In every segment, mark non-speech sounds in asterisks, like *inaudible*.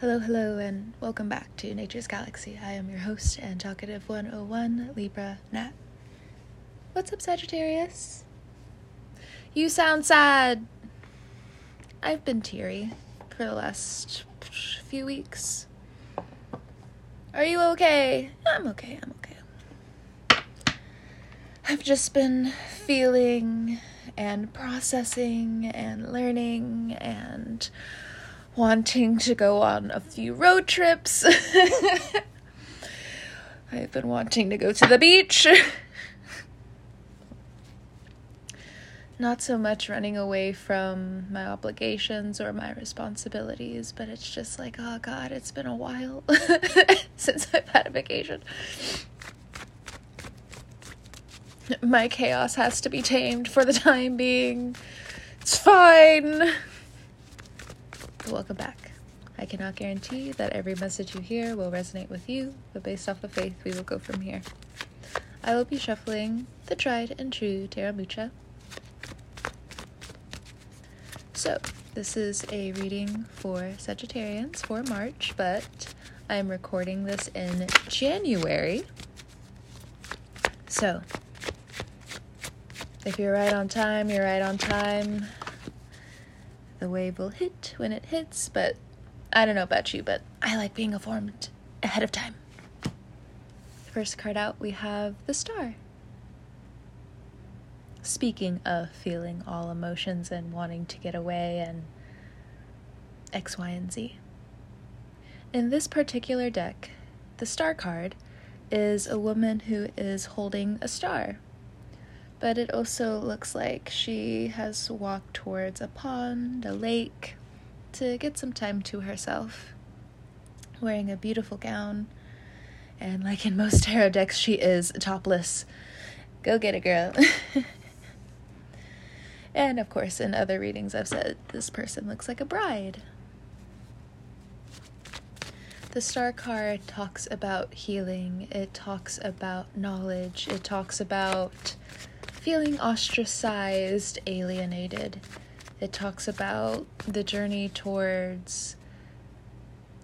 Hello, hello, and welcome back to Nature's Galaxy. I am your host and talkative 101, Libra Nat. What's up, Sagittarius? You sound sad. I've been teary for the last few weeks. Are you okay? I'm okay, I'm okay. I've just been feeling and processing and learning and wanting to go on a few road trips. *laughs* I've been wanting to go to the beach. *laughs* Not so much running away from my obligations or my responsibilities, but it's just like, oh god, it's been a while *laughs* since I've had a vacation. My chaos has to be tamed for the time being. It's fine. Welcome back. I cannot guarantee that every message you hear will resonate with you, but based off of faith, we will go from here. I will be shuffling the tried and true Tarot Mucha. So, this is a reading for Sagittarians for March, but I'm recording this in January. So, if you're right on time, you're right on time the wave will hit when it hits, but I don't know about you, but I like being informed ahead of time. First card out, we have the star. Speaking of feeling all emotions and wanting to get away and X, Y, and Z. In this particular deck, the star card is a woman who is holding a star but it also looks like she has walked towards a pond, a lake, to get some time to herself. Wearing a beautiful gown, and like in most tarot decks, she is topless. Go get it, girl. *laughs* and of course, in other readings, I've said this person looks like a bride. The star card talks about healing, it talks about knowledge, it talks about feeling ostracized, alienated. It talks about the journey towards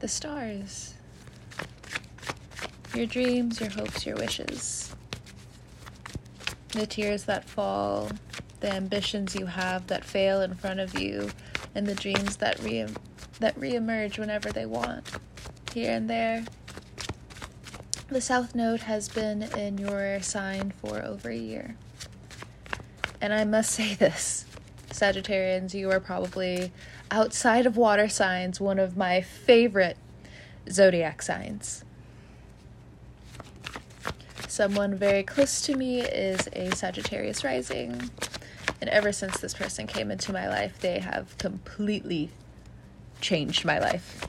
the stars. Your dreams, your hopes, your wishes. The tears that fall, the ambitions you have that fail in front of you, and the dreams that re that reemerge whenever they want. Here and there. The South Node has been in your sign for over a year. And I must say this Sagittarians, you are probably, outside of water signs, one of my favorite zodiac signs. Someone very close to me is a Sagittarius rising. And ever since this person came into my life, they have completely changed my life.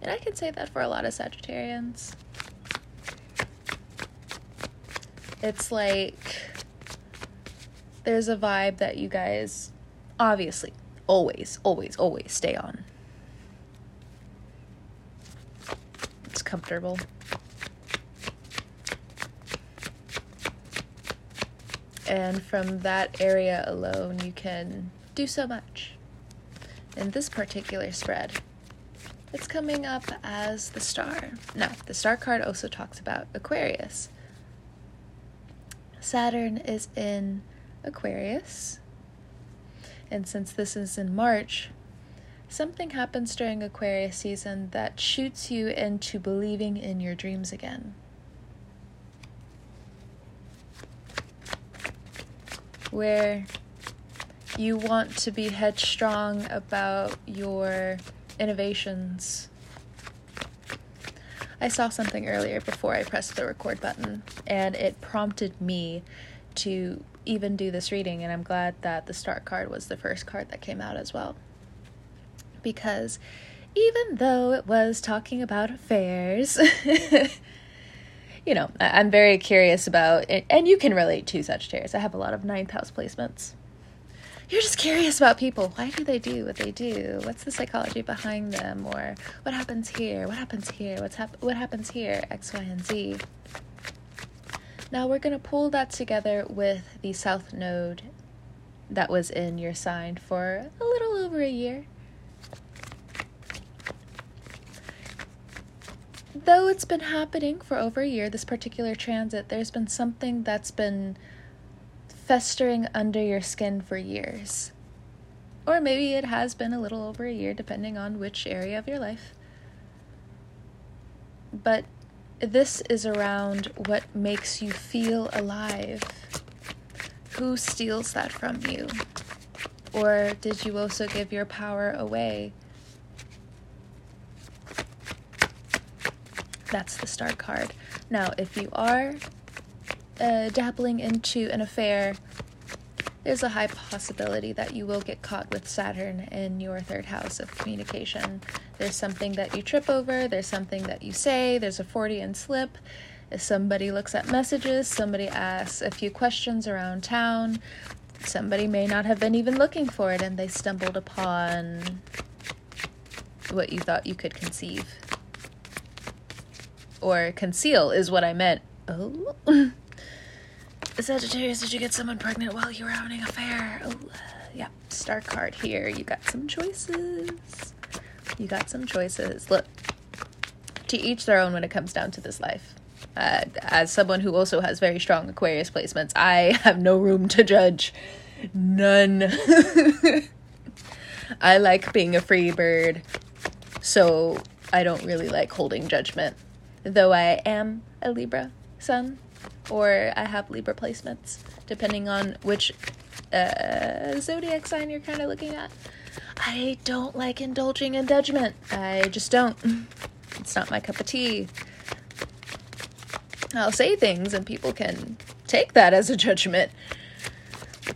And I can say that for a lot of Sagittarians. It's like there's a vibe that you guys obviously always, always, always stay on. It's comfortable. And from that area alone, you can do so much. In this particular spread, it's coming up as the star. Now, the star card also talks about Aquarius. Saturn is in Aquarius. And since this is in March, something happens during Aquarius season that shoots you into believing in your dreams again. Where you want to be headstrong about your innovations I saw something earlier before I pressed the record button, and it prompted me to even do this reading, and I'm glad that the star card was the first card that came out as well. Because even though it was talking about affairs, *laughs* you know, I'm very curious about it, and you can relate to such Sagittarius. I have a lot of ninth house placements you're just curious about people. Why do they do what they do? What's the psychology behind them? Or what happens here? What happens here? What's hap- what happens here? X, Y, and Z. Now we're going to pull that together with the south node that was in your sign for a little over a year. Though it's been happening for over a year, this particular transit, there's been something that's been festering under your skin for years. Or maybe it has been a little over a year, depending on which area of your life. But this is around what makes you feel alive. Who steals that from you? Or did you also give your power away? That's the star card. Now, if you are uh, dabbling into an affair, there's a high possibility that you will get caught with Saturn in your third house of communication. There's something that you trip over, there's something that you say, there's a Freudian slip. If somebody looks at messages, somebody asks a few questions around town, somebody may not have been even looking for it and they stumbled upon what you thought you could conceive. Or conceal is what I meant. Oh. *laughs* Sagittarius, did you get someone pregnant while you were having an affair? Oh, yeah, star card here. You got some choices. You got some choices. Look, to each their own when it comes down to this life. Uh, as someone who also has very strong Aquarius placements, I have no room to judge. None. *laughs* I like being a free bird, so I don't really like holding judgment. Though I am a Libra sun, or I have Libra placements, depending on which uh, zodiac sign you're kind of looking at. I don't like indulging in judgment. I just don't. *laughs* It's not my cup of tea. I'll say things and people can take that as a judgment.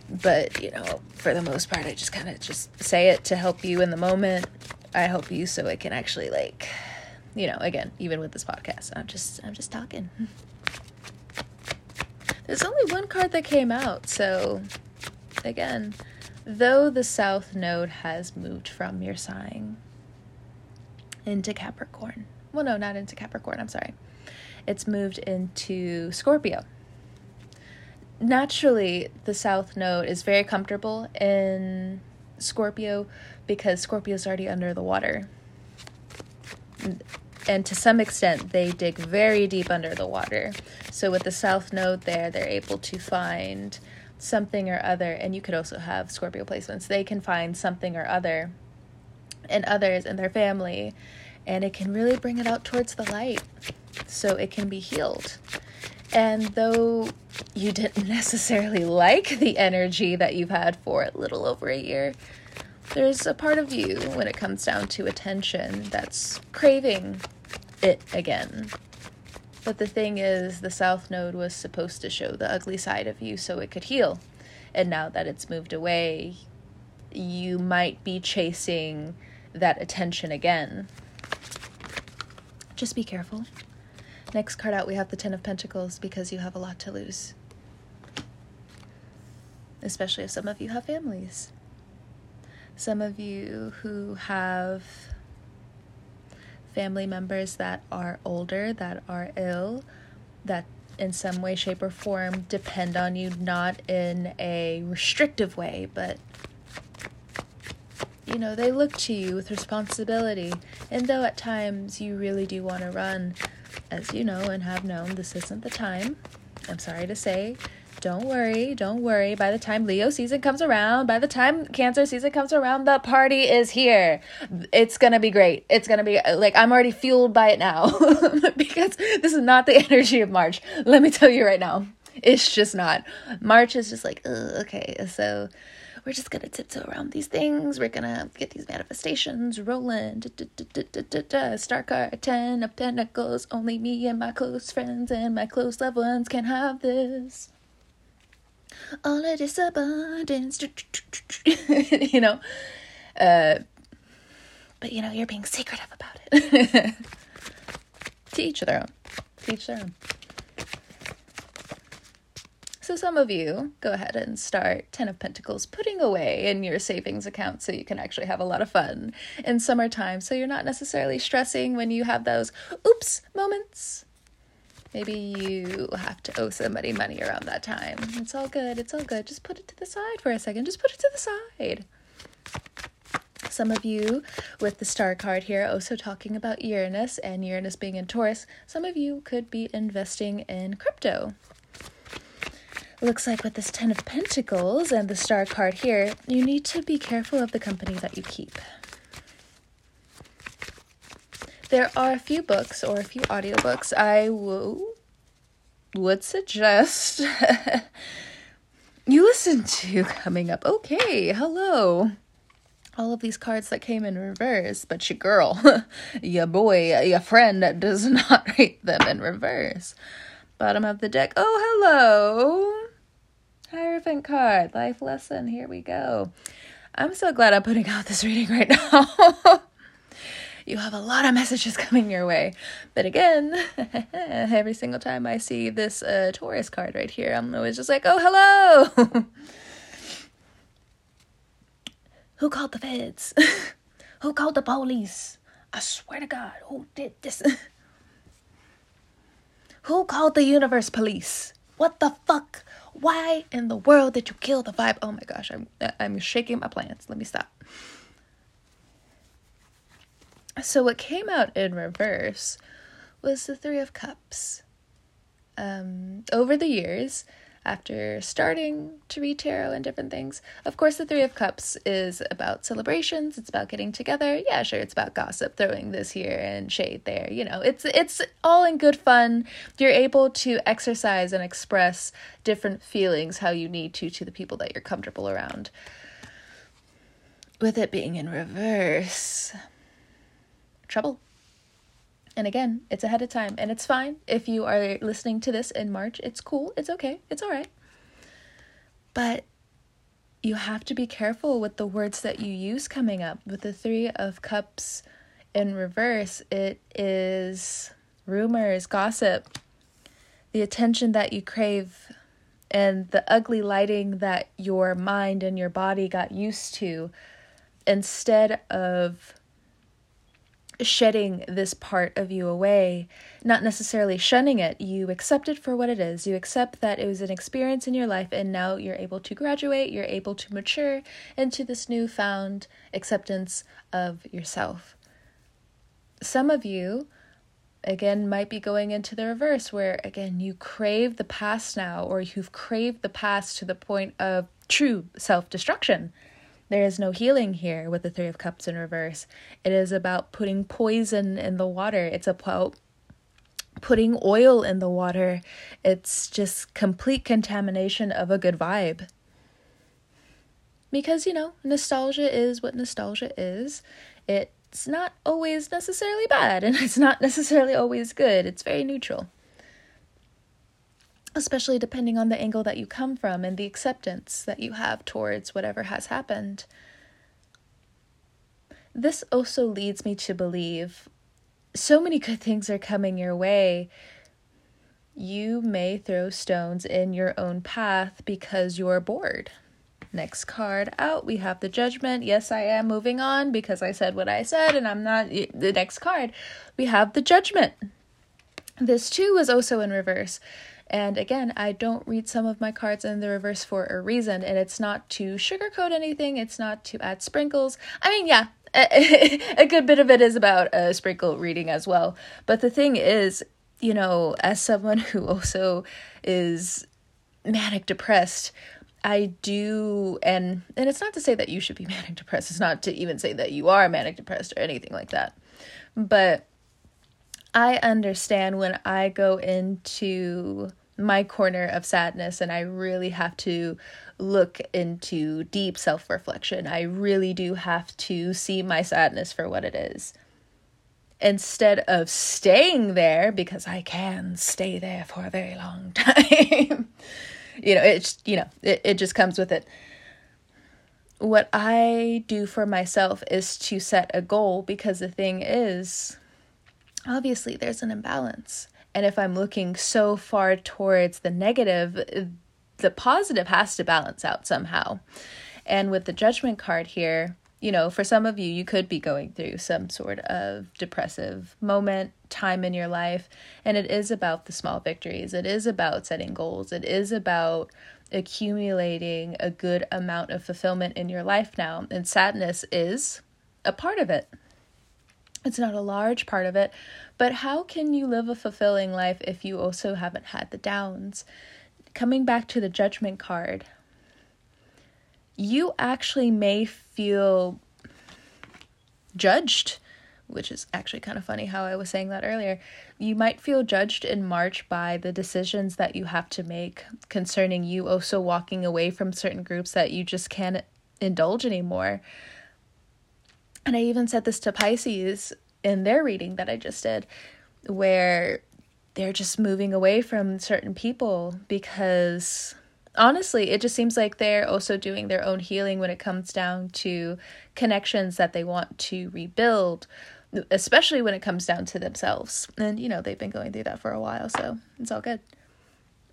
But, you know, for the most part, I just kind of just say it to help you in the moment. I help you so it can actually like, you know, again, even with this podcast, I'm just I'm just talking. *laughs* There's only one card that came out, so again, though the South Node has moved from your sign into Capricorn. Well, no, not into Capricorn, I'm sorry. It's moved into Scorpio. Naturally, the South Node is very comfortable in Scorpio because Scorpio is already under the water and to some extent they dig very deep under the water. So with the south node there they're able to find something or other and you could also have scorpio placements. They can find something or other and others in their family and it can really bring it out towards the light. So it can be healed. And though you didn't *laughs* necessarily like the energy that you've had for a little over a year there's a part of you when it comes down to attention that's craving it again. But the thing is, the South Node was supposed to show the ugly side of you so it could heal. And now that it's moved away, you might be chasing that attention again. Just be careful. Next card out, we have the Ten of Pentacles because you have a lot to lose. Especially if some of you have families some of you who have family members that are older, that are ill, that in some way, shape, or form depend on you, not in a restrictive way, but you know, they look to you with responsibility. And though at times you really do want to run, as you know and have known, this isn't the time. I'm sorry to say, don't worry, don't worry. By the time Leo season comes around, by the time Cancer season comes around, the party is here. It's gonna be great. It's gonna be uh, like I'm already fueled by it now *laughs* because this is not the energy of March. Let me tell you right now, it's just not. March is just like, okay, so we're just gonna tiptoe around these things. We're gonna get these manifestations rolling. Star card, ten of pentacles. Only me and my close friends and my close loved ones can have this all of this abundance, *laughs* you know. Uh, but you know, you're being secretive about it. *laughs* to each their own. To each their own. So some of you go ahead and start Ten of Pentacles putting away in your savings account so you can actually have a lot of fun in summertime. So you're not necessarily stressing when you have those oops moments Maybe you have to owe somebody money around that time. It's all good. It's all good. Just put it to the side for a second. Just put it to the side. Some of you with the star card here also talking about Uranus and Uranus being in Taurus. Some of you could be investing in crypto. Looks like with this Ten of Pentacles and the star card here, you need to be careful of the company that you keep. There are a few books or a few audiobooks I will, would suggest *laughs* you listen to coming up. Okay, hello all of these cards that came in reverse, but your girl, *laughs* your boy, your friend does not *laughs* rate them in reverse. Bottom of the deck. Oh, hello. Hierophant card, life lesson. Here we go. I'm so glad I'm putting out this reading right now. You have a lot of messages *laughs* coming your way. But again, *laughs* every single time I see this uh, Taurus card right here, I'm always just like, oh, hello. *laughs* Who called the feds? who called the police? I swear to God, who did this? who called the universe police? What the fuck? Why in the world did you kill the vibe? Oh my gosh, I'm I'm shaking my plants. Let me stop. So what came out in reverse was the 3 of cups. Um over the years, after starting to read tarot and different things. Of course, the Three of Cups is about celebrations. It's about getting together. Yeah, sure, it's about gossip, throwing this here and shade there. You know, it's it's all in good fun. You're able to exercise and express different feelings how you need to to the people that you're comfortable around. With it being in reverse, trouble. And again, it's ahead of time and it's fine if you are listening to this in March. It's cool. It's okay. It's all right. But you have to be careful with the words that you use coming up. With the 3 of cups in reverse, it is rumors, gossip, the attention that you crave and the ugly lighting that your mind and your body got used to instead of shedding this part of you away, not necessarily shunning it. You accept it for what it is. You accept that it was an experience in your life, and now you're able to graduate, you're able to mature into this newfound acceptance of yourself. Some of you, again, might be going into the reverse, where again, you crave the past now, or you've craved the past to the point of true self destruction there is no healing here with the Three of Cups in reverse. It is about putting poison in the water. It's about putting oil in the water. It's just complete contamination of a good vibe. Because, you know, nostalgia is what nostalgia is. It's not always necessarily bad and *laughs* it's not necessarily always good. It's very neutral especially depending on the angle that you come from and the acceptance that you have towards whatever has happened. This also leads me to believe so many good things are coming your way. You may throw stones in your own path because you're bored. Next card out, we have the judgment. Yes, I am moving on because I said what I said and I'm not. The next card, we have the judgment. This too was also in reverse. And again, I don't read some of my cards in the reverse for a reason, and it's not to sugarcoat anything, it's not to add sprinkles. I mean, yeah, a *laughs* good bit of it is about a sprinkle reading as well. But the thing is, you know, as someone who *laughs* also is manic depressed, I do and and it's not to say that you should be *laughs* manic depressed. It's not to even say that you are manic depressed or anything like that. But I understand when I go into my corner of sadness and I really have to look into deep self reflection. I really do have to see my sadness for what it is. Instead of staying there, because I can stay there for a very long *laughs* time. you know, it's, you know, it, it just comes with it. What I do for myself is to set a goal because the thing is, obviously, there's an imbalance and if I'm looking so far towards the negative, the positive has to balance out somehow. And with the judgment card here, you know, for some of you, you could be going through some sort of depressive moment, time in your life. And it is about the small victories. It is about setting goals. It is about accumulating a good amount of fulfillment in your life now. And sadness is a part of it. It's not a large part of it, but how can you live a fulfilling life if you also haven't had the downs? Coming back to the judgment card, you actually may feel judged, which is actually kind of funny how I was saying that earlier. You might feel judged in March by the decisions that you have to make concerning you also walking away from certain groups that you just can't indulge anymore. And I even said this to Pisces in their reading that I just did, where they're just moving away from certain people because honestly, it just seems like they're also doing their own healing when it comes down to connections that they want to rebuild, especially when it comes down to themselves. And, you know, they've been going through that for a while, so it's all good.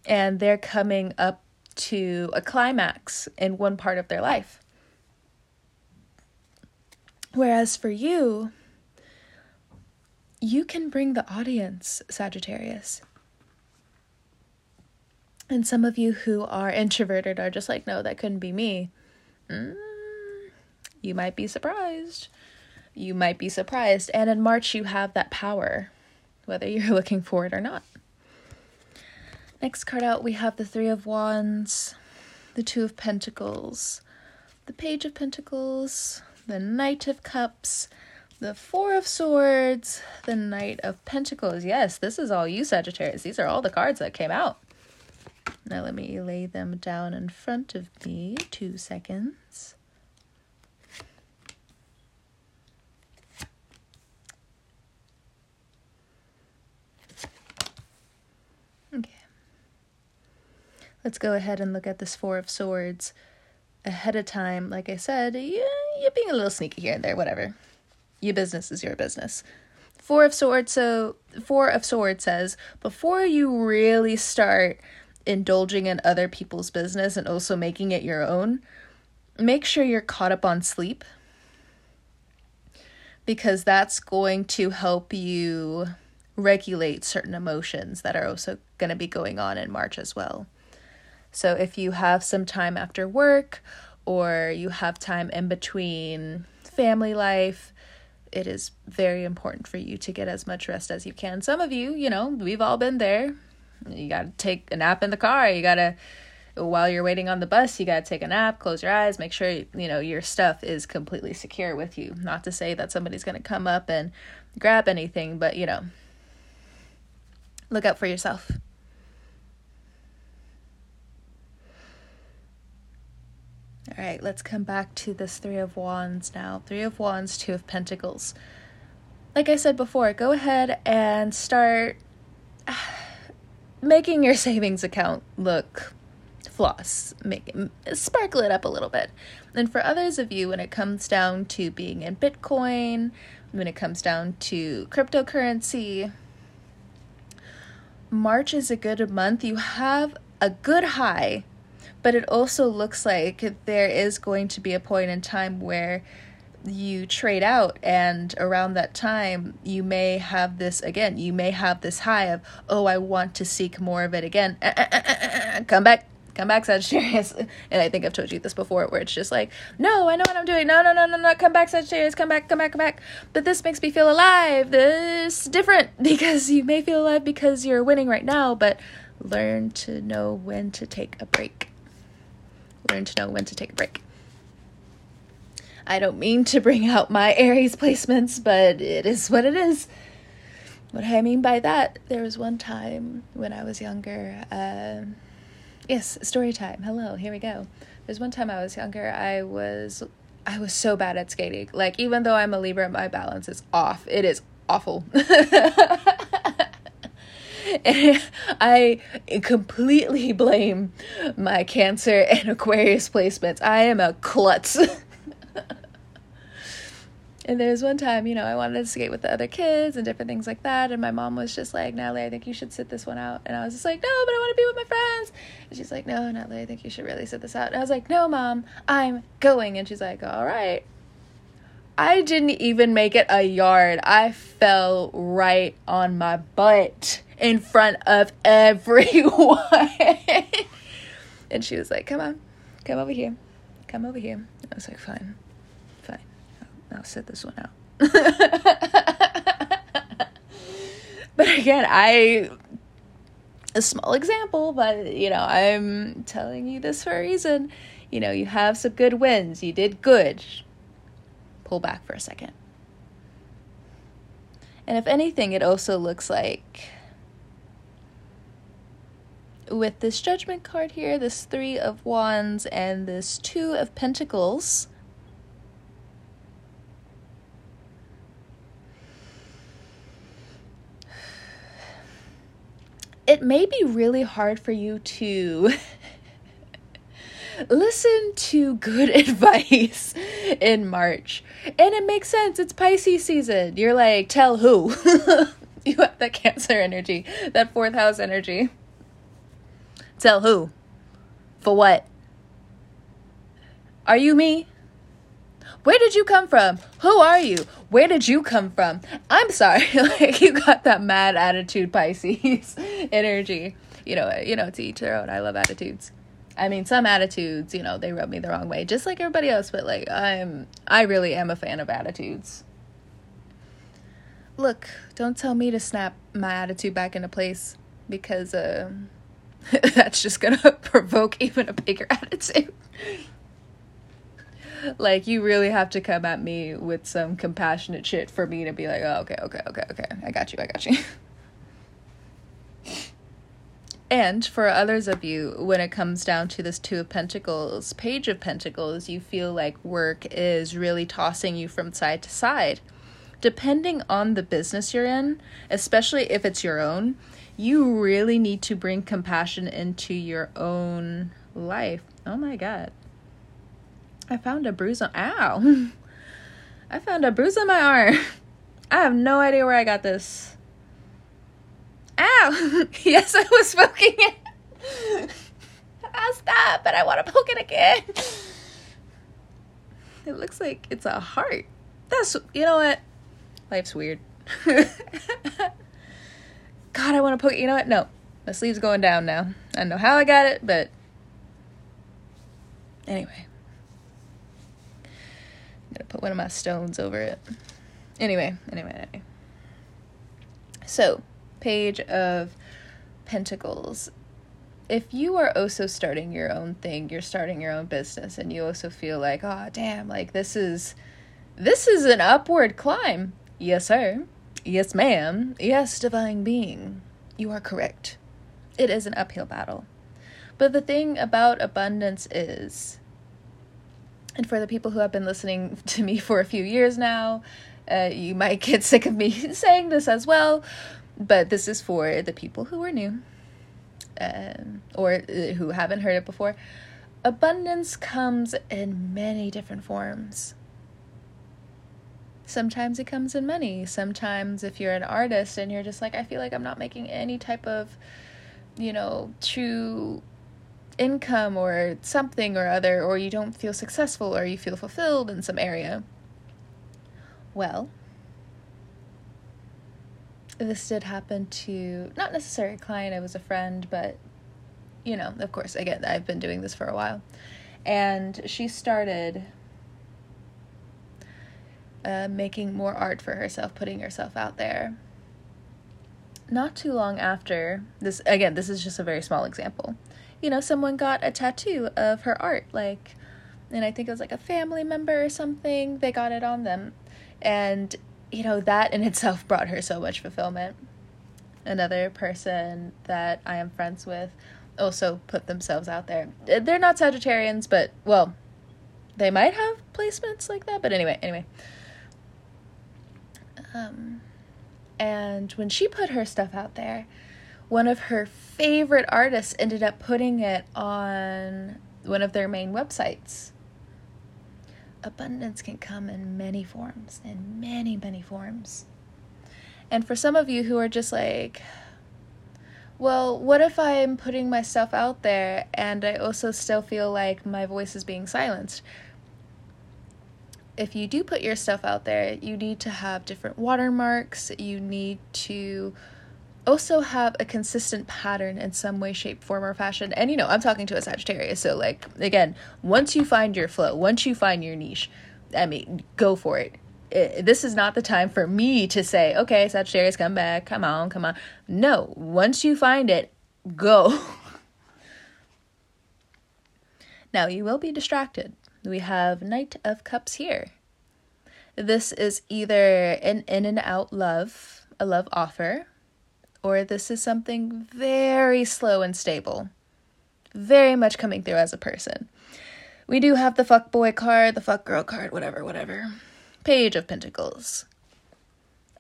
And they're coming up to a climax in one part of their life. Whereas for you, you can bring the audience, Sagittarius. And some of you who are introverted are just like, no, that couldn't be me. Mm, you might be surprised. You might be surprised. And in March, you have that power, whether *laughs* you're looking for it or not. Next card out, we have the Three of Wands, the Two of Pentacles, the Page of Pentacles, the Knight of Cups, the Four of Swords, the Knight of Pentacles. Yes, this is all you, Sagittarius. These are all the cards that came out. Now let me lay them down in front of me. Two seconds. Okay. Let's go ahead and look at this Four of Swords ahead of time. Like I said, yeah, you're being a little sneaky here and there, whatever. Your business is your business. Four of Swords, so Four of Swords says, before you really start indulging in other people's business and also making it your own, make sure you're caught up on sleep because that's going to help you regulate certain emotions that are also going to be going on in March as well. So if you have some time after work or you have time in between family life, it is very important for you to get as much rest as you can. Some of you, you know, we've all been there. You got to take a nap in the car. You got to while you're waiting on the bus, you got to take a nap, close your eyes, make sure you know your stuff is completely secure with you. Not to say that somebody's going to come up and grab anything, but you know, look out for yourself. All right, let's come back to this 3 of wands now. 3 of wands, 2 of pentacles. Like I said before, go ahead and start *sighs* making your savings account look floss, make it, sparkle it up a little bit. And for others of you, when it comes down to being in Bitcoin, when it comes down to cryptocurrency, March is a good month. You have a good high, but it also looks like there is going to be a point in time where you trade out and around that time you may have this again you may have this high of oh i want to seek more of it again. Uh, uh, uh, come back come back sagittarius. *laughs* And i think i've told you this before where it's just like no i know what i'm doing. No no no no no come back sagittarius. Come back come back come back. But this makes me feel alive. This different *laughs* because you may feel alive because you're winning right now but learn to know when to take a break learn to know when to take a break I don't mean to bring out my Aries placements, but it is what it is. What I mean by that, there was one time when I was younger. Uh, yes, story time. Hello, here we go. There's one time I was younger. I was I was so bad at skating. Like even though I'm a Libra, my balance is off. It is awful. *laughs* I completely blame my Cancer and Aquarius placements. I am a klutz. And there was one time, you know, I wanted to skate with the other kids and different things like that. And my mom was just like, Natalie, I think you should sit this one out. And I was just like, no, but I want to be with my friends. And she's like, no, Natalie, I think you should really sit this out. And I was like, no, mom, I'm going. And she's like, all right. I didn't even make it a yard. I fell right on my butt in front of *laughs* everyone. and she was like, come on, come over here. Come over here. I was like, fine. Fine, I'll sit this one out. *laughs* but again, I a small example, but you know, I'm telling you this for a reason. You know, you have some good wins. You did good. Pull back for a second. And if anything, it also looks like with this judgment card here, this three of wands and this two of pentacles, it may be really hard for you to *laughs* listen to good *laughs* advice in March. And it makes sense. It's Pisces season. You're like, tell who? *laughs* you have that Cancer energy, that fourth house energy. Tell who? For what? Are you me? Where did you come from? Who are you? Where did you come from? I'm sorry. *laughs* like you got that mad attitude Pisces energy. You know, you know, to each their own. I love attitudes. I mean, some attitudes, you know, they rub me the wrong way, just like everybody else, but like I'm I really am a fan of attitudes. Look, don't tell me to snap my attitude back into place because uh *laughs* that's just going *laughs* to provoke even a bigger *laughs* attitude like you really have to come at me with some compassionate shit for me to be like, oh, okay, okay, okay, okay, I got you, I got you. And for others of you, when it comes down to this Two of Pentacles, Page of Pentacles, you feel like work is really tossing you from side to side. Depending on the business you're in, especially if it's your own, you really need to bring compassion into your own life. Oh my God. I found a bruise on. Ow! *laughs* I found a bruise on my arm. *laughs* I have no idea where I got this. Ow! *laughs* yes, I was poking it. *laughs* I'll stop, but I want to poke it again. It looks like it's a heart. That's, you know what? Life's weird. *laughs* God, I want to poke. You know what? No, my sleeve's going down now. I don't know how I got it, but anyway I'm gonna put one of my stones over it. Anyway, anyway, anyway. So, page of pentacles. If you are also starting your own thing, you're starting your own business, and you also feel like, oh damn, like this is this is an upward climb. Yes, sir. Yes, ma'am. Yes, divine being. You are correct. It is an uphill battle. But the thing about abundance is and for the people who have been listening to me for a few years now, uh, you might get sick of me *laughs* saying this as well, but this is for the people who are new um, or uh, who haven't heard it before. Abundance comes in many different forms. Sometimes it comes in money. Sometimes, if you're an artist and you're just like, I feel like I'm not making any type of, you know, true income or something or other, or you don't feel successful or you feel fulfilled in some area. Well, this did happen to not necessarily a client, I was a friend, but you know, of course, again, I've been doing this for a while. And she started uh, making more art for herself, putting herself out there. Not too long after this, again, this is just a very small example you know, someone got a tattoo of her art, like, and I think it was like a family member or something, they got it on them. And, you know, that in *laughs* itself brought her so much fulfillment. Another person that I am friends with also put themselves out there. They're not Sagittarians, but, well, they might have placements like that, but anyway, anyway. Um, and when she put her stuff out there, one of her favorite artists ended up putting it on one of their main websites. Abundance can come in many forms, in many, many forms. And for some of you who are just like, well, what if I'm putting myself out there and I also still feel like my voice is being silenced? If you do put your stuff out there, you need to have different watermarks. You need to also have a consistent pattern in some way, shape, form, or fashion. And you know, I'm talking to a Sagittarius, so like again, once you find your flow, once you find your niche, I mean, go for it. it. This is not the time for me to say, okay, Sagittarius, come back. Come on, come on. No, once you find it, go. *laughs* now, you will be distracted. We have Knight of Cups here. This is either an in and out love, a love offer, or this is something very slow and stable. Very much coming through as a person. We do have the fuck boy card, the fuck girl card, whatever, whatever. Page of Pentacles.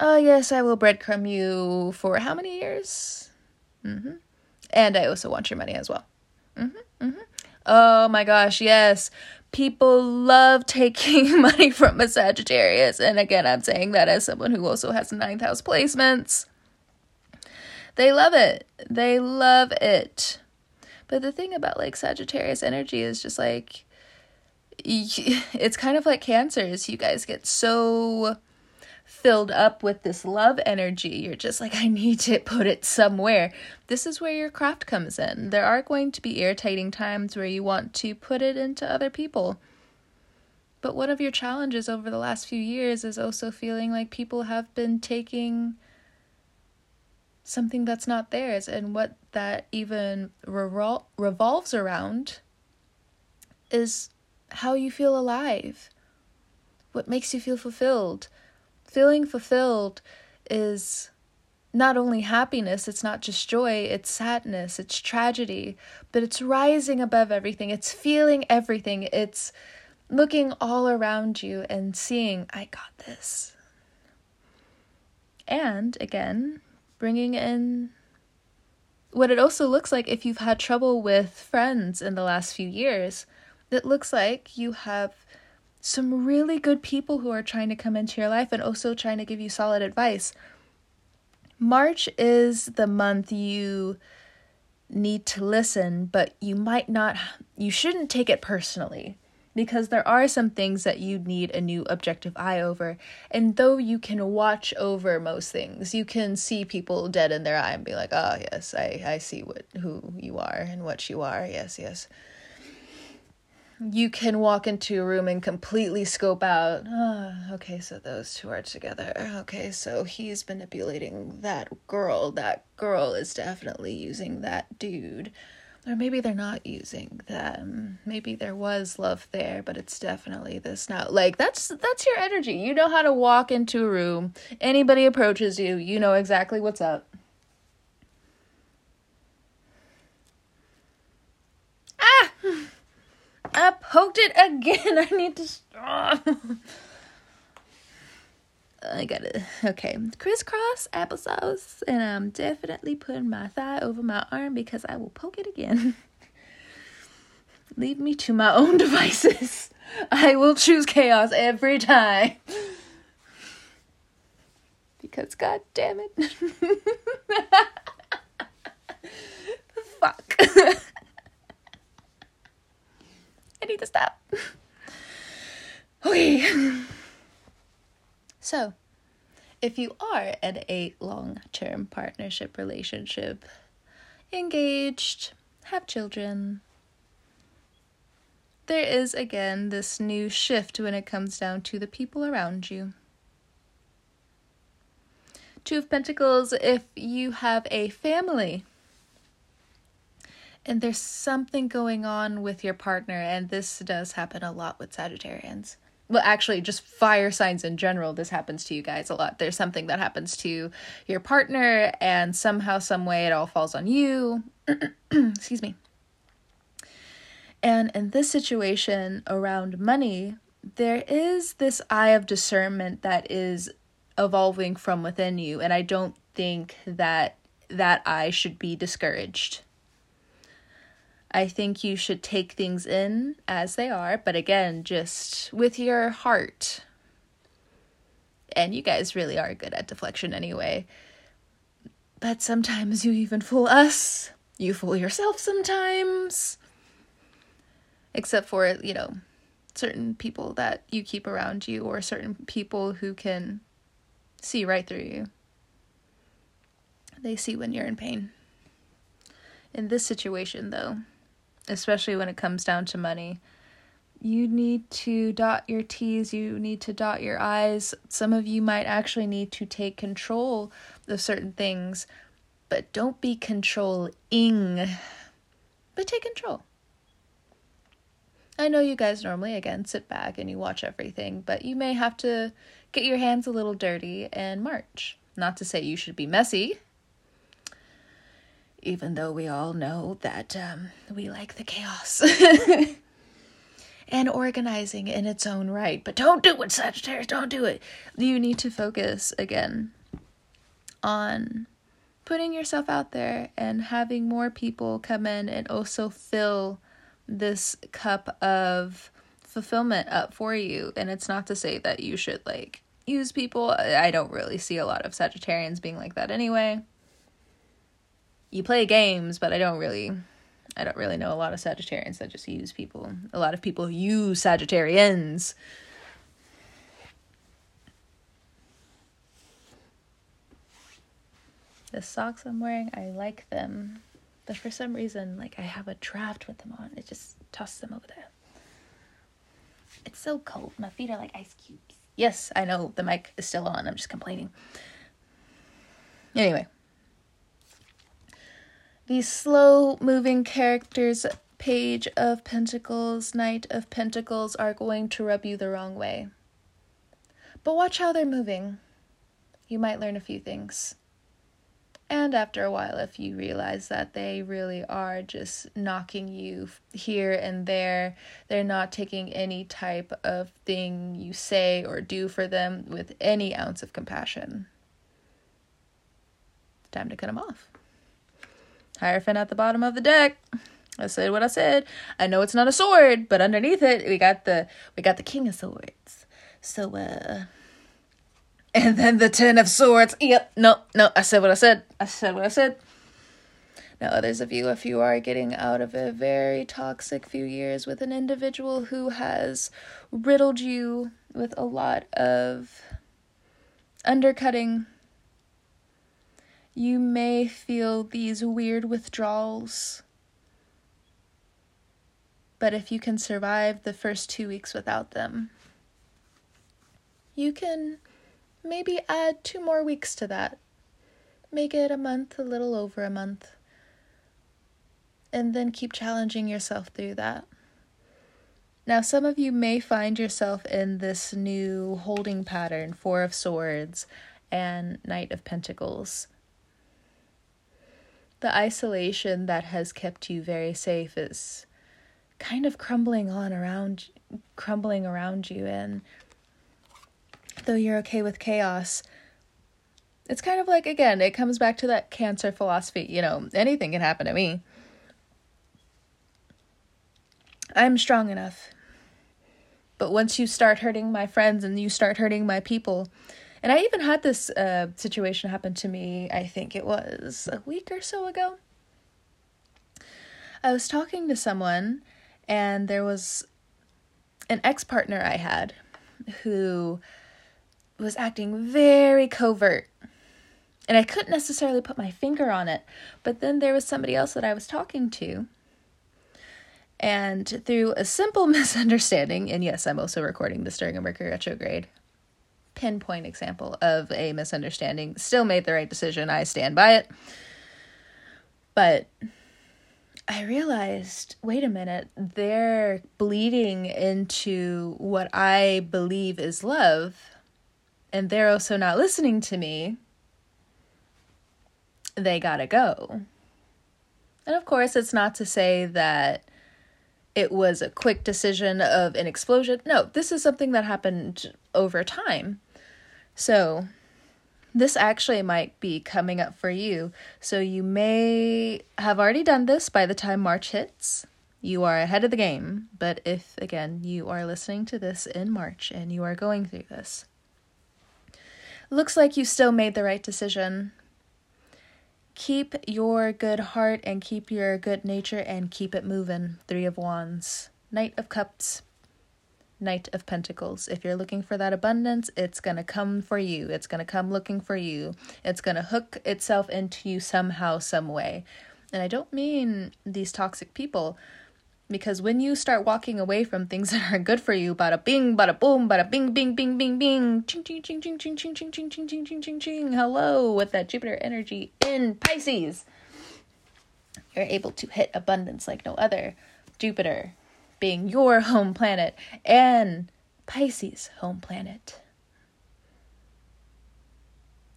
Oh, yes, I will breadcrumb you for how many years? Mm-hmm. And I also want your money as well. Mm-hmm, mm-hmm. Oh my gosh, yes. People love *laughs* taking *laughs* money from a Sagittarius. And again, I'm saying that as someone who also has ninth house placements. They love it. They love it. But the thing about like Sagittarius energy is just like *laughs* it's kind of like cancers. You guys get so filled up with this love energy. You're just like, I need to put it somewhere. This is where your craft comes in. There are going to be irritating times where you want to put it into other people. But one of your challenges over the last few years is also feeling like people have been taking something that's not theirs. And what that even revol- revolves around is how you feel alive, what makes you feel fulfilled. Feeling fulfilled is not only happiness, it's not just joy, it's sadness, it's tragedy, but it's rising above everything, it's feeling everything, it's looking all around you and seeing, I got this. And again, bringing in what it also looks like if you've had trouble with friends in the last few years it looks like you have some really good people who are trying to come into your life and also trying to give you solid advice. March is the month you need to listen, but you might not, you shouldn't take it personally because there are some things that you need a new objective eye over. And though you can watch over most things, you can see people dead in their eye and be like, oh, yes, I, I see what who you are and what you are. Yes, yes you can walk into a room and completely scope out oh, okay so those two are together okay so he's manipulating that girl that girl is definitely using that dude or maybe they're not using them. Maybe there was love there but it's definitely this now. Like that's that's your energy. You know how to walk into a room. Anybody approaches you you know exactly what's up. Ah! *sighs* I poked it again. *laughs* I need to stop. *laughs* I got it. Okay. Crisscross applesauce. And I'm definitely putting my thigh over my arm because I will poke it again. *laughs* Leave me to my own *laughs* devices. I will choose chaos every time. Because, god damn it. *laughs* Fuck. I need to stop. okay. So, if you are in a long term partnership relationship, engaged, have children, there is again this new shift when it comes down to the people around you. Two of Pentacles, if you have a family and there's something going on with your partner, and this does happen a lot with Sagittarians. Well, actually, just fire signs in general, this happens to you guys a lot. There's something that happens to your partner, and somehow, some way, it all falls on you. *clears throat* Excuse me. And in this situation around money, there is this eye of discernment that is evolving from within you, and I don't think that that eye should be discouraged. I think you should take things in as they are, but again, just with your heart. And you guys really are good at deflection anyway. But sometimes you even fool us. You fool yourself sometimes. Except for, you know, certain people that you keep around you or certain people who can see right through you. They see when you're in pain. In this situation, though, especially when it comes down to money. you need to dot your T's, you need to dot your I's. Some of you might actually need to take control of certain things, but don't be controlling, but take control. I know you guys normally, again, sit back and you watch everything, but you may have to get your hands a little dirty and march. Not to say you should be messy, even though we all know that um, we like the chaos. *laughs* and organizing in its own right. But don't do it, Sagittarius, don't do it. You need to focus again on putting yourself out there and having more people come in and also fill this cup of fulfillment up for you. And it's not to say that you should like use people. I don't really see a lot of Sagittarians being like that anyway. You play games, but I don't really I don't really know a lot of Sagittarians that just use people. A lot of people use Sagittarians. The socks I'm wearing, I like them. But for some reason, like I have a draft with them on. It just toss them over there. It's so cold. My feet are like ice cubes. Yes, I know the mic is still on. I'm just complaining. Anyway, the slow moving characters page of pentacles knight of pentacles are going to rub you the wrong way. But watch how they're moving. You might learn a few things. And after a while if you realize that they really are just knocking you here and there they're not taking any type of thing you say or do for them with any ounce of compassion. Time to cut them off Hierophant at the bottom of the deck. I said what I said. I know it's not a sword, but underneath it we got the we got the King of Swords. So uh and then the Ten of Swords. Yep, no, no, I said what I said. I said what I said. Now, others of you, if you are getting out of a very toxic few years with an individual who has riddled you with a lot of undercutting you may feel these weird withdrawals. But if you can survive the first two weeks without them, you can maybe add two more weeks to that. Make it a month, a little over a month. And then keep challenging yourself through that. Now, some of you may find yourself in this new holding pattern Four of Swords and Knight of Pentacles the isolation that has kept you very safe is kind of crumbling on around crumbling around you. And though you're okay with chaos it's kind of like again it comes back to that cancer philosophy you know anything can happen to me. I'm strong enough. But once you start hurting my friends and you start hurting my people and I even had this uh, situation happen to me, I think it was a week or so ago. I was talking to someone, and there was an ex partner I had who was acting very covert. And I couldn't necessarily put my finger on it, but then there was somebody else that I was talking to. And through a simple *laughs* misunderstanding, and yes, I'm also recording this during a Mercury retrograde pinpoint example of a misunderstanding. Still made the right decision. I stand by it. But I realized wait a minute, they're bleeding into what I believe is love, and they're also not listening to me. They gotta go. And of course, it's not to say that it was a quick decision of an explosion. No, this is something that happened over time. So, this actually might be coming up for you. So, you may have already done this by the time March hits. You are ahead of the game. But if, again, you are listening to this in March and you are going through this, looks like you still made the right decision. Keep your good heart and keep your good nature and keep it moving. Three of Wands, Knight of Cups, Knight of Pentacles. If you're looking for that abundance, it's going to come for you. It's going to come looking for you. It's going to hook itself into you somehow, some way. And I don't mean these toxic people. Because when you start walking away from things that are good for you, bada bing, bada boom, bada bing, bing, bing, bing, bing, ching, ching, ching, ching, ching, ching, ching, ching, ching, ching, ching, ching, ching, hello, with that Jupiter energy in Pisces, you're able to hit abundance like no other. Jupiter being your *laughs* home planet and Pisces home planet.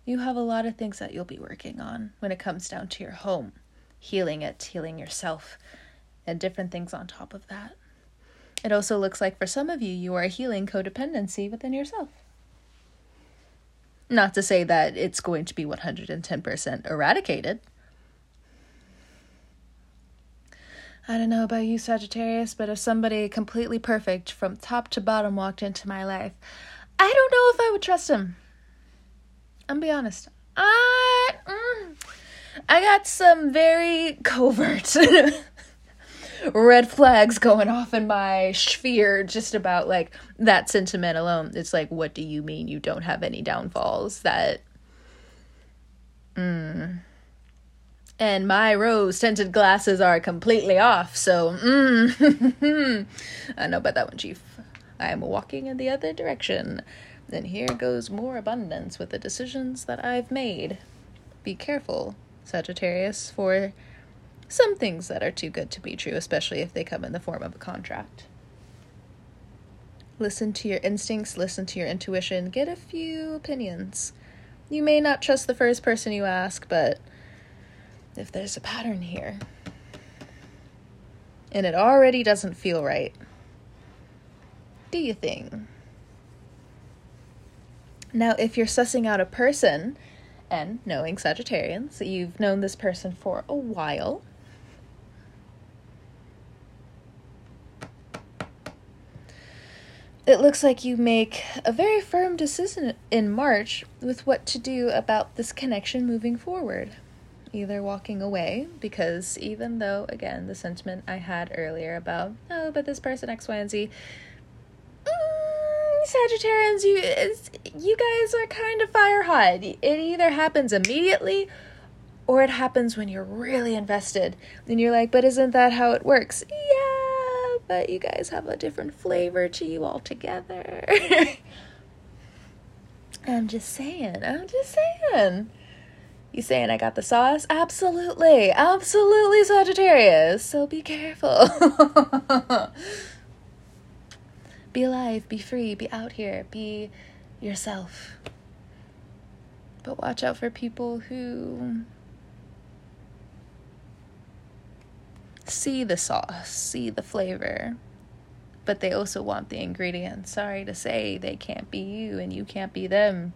You have a lot of things that you'll be working on when it comes down to your home, healing it, healing yourself, and different things on top of that. It also looks like for some of you, you are healing codependency within yourself. Not to say that it's going to be 110% eradicated. I don't know about you, Sagittarius, but if somebody completely perfect from top to bottom walked into my life, I don't know if I would trust him. I'm be honest. I mm, I got some very *laughs* covert *laughs* red flags going off in my sphere just about like that sentiment alone. It's like, what do you mean you don't have any downfalls? That, mm. And my rose tinted glasses are completely off, so, mm. *laughs* I know about that one, Chief. I am walking in the other direction. Then here goes more abundance with the decisions that I've made. Be careful, Sagittarius, for some things that are too good to be true, especially if they come in the form of a contract. Listen to your instincts, listen to your intuition, get a few opinions. You may not trust the first person you ask, but if there's a pattern here and it already doesn't feel right, do you think? Now, if you're sussing out a person and knowing Sagittarians, that you've known this person for a while, it looks like you make a very firm decision in March with what to do about this connection moving forward. Either walking away, because even though, again, the sentiment I had earlier about, oh, but this person X, Y, and Z, mm, Sagittarians, you, you guys are kind of fire hot. It either happens immediately or it happens when you're really invested. And you're like, but isn't that how it works? Yeah but you guys have a different flavor to you altogether. *laughs* I'm just saying. I'm just saying. You saying I got the sauce? Absolutely. Absolutely Sagittarius. So be careful. *laughs* be alive, be free, be out here, be yourself. But watch out for people who see the sauce, see the flavor, but they also want the ingredients. Sorry to say, they can't be you and you can't be them.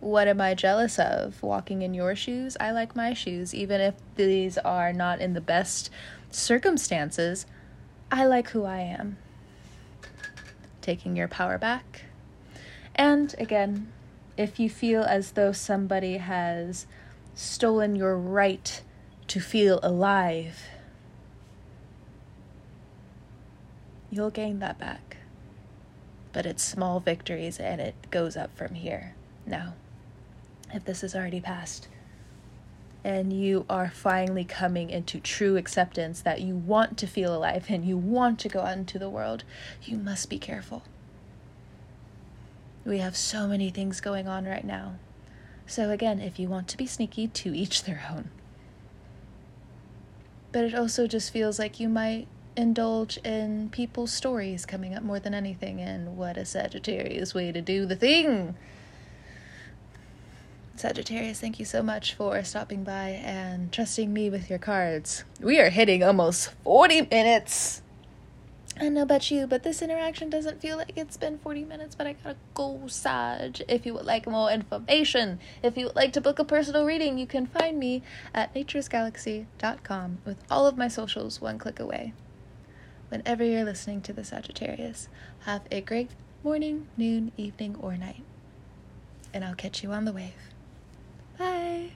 What am I jealous of? Walking in your shoes? I like my shoes, even if these are not in the best circumstances. I like who I am. Taking your power back. And again, if you feel as though somebody has stolen your right to feel alive, you'll gain that back. But it's small victories and it goes up from here. Now, if this is already past, and you are finally coming into true acceptance that you want to feel alive and you want to go out into the world, you must be careful. We have so many things going on right now. So, again, if you want to be sneaky, to each their own but it also just feels like you might indulge in people's stories coming up more than anything and what a Sagittarius way to do the thing. Sagittarius, thank you so much for stopping by and trusting me with your cards. We are hitting almost 40 minutes. I know about you, but this interaction doesn't feel like it's been 40 minutes, but I gotta go, Sag. If you would like more information, if you would like to book a personal reading, you can find me at naturesgalaxy.com with all of my socials one click away. Whenever you're listening to the Sagittarius, have a great morning, noon, evening, or night. And I'll catch you on the wave. Bye.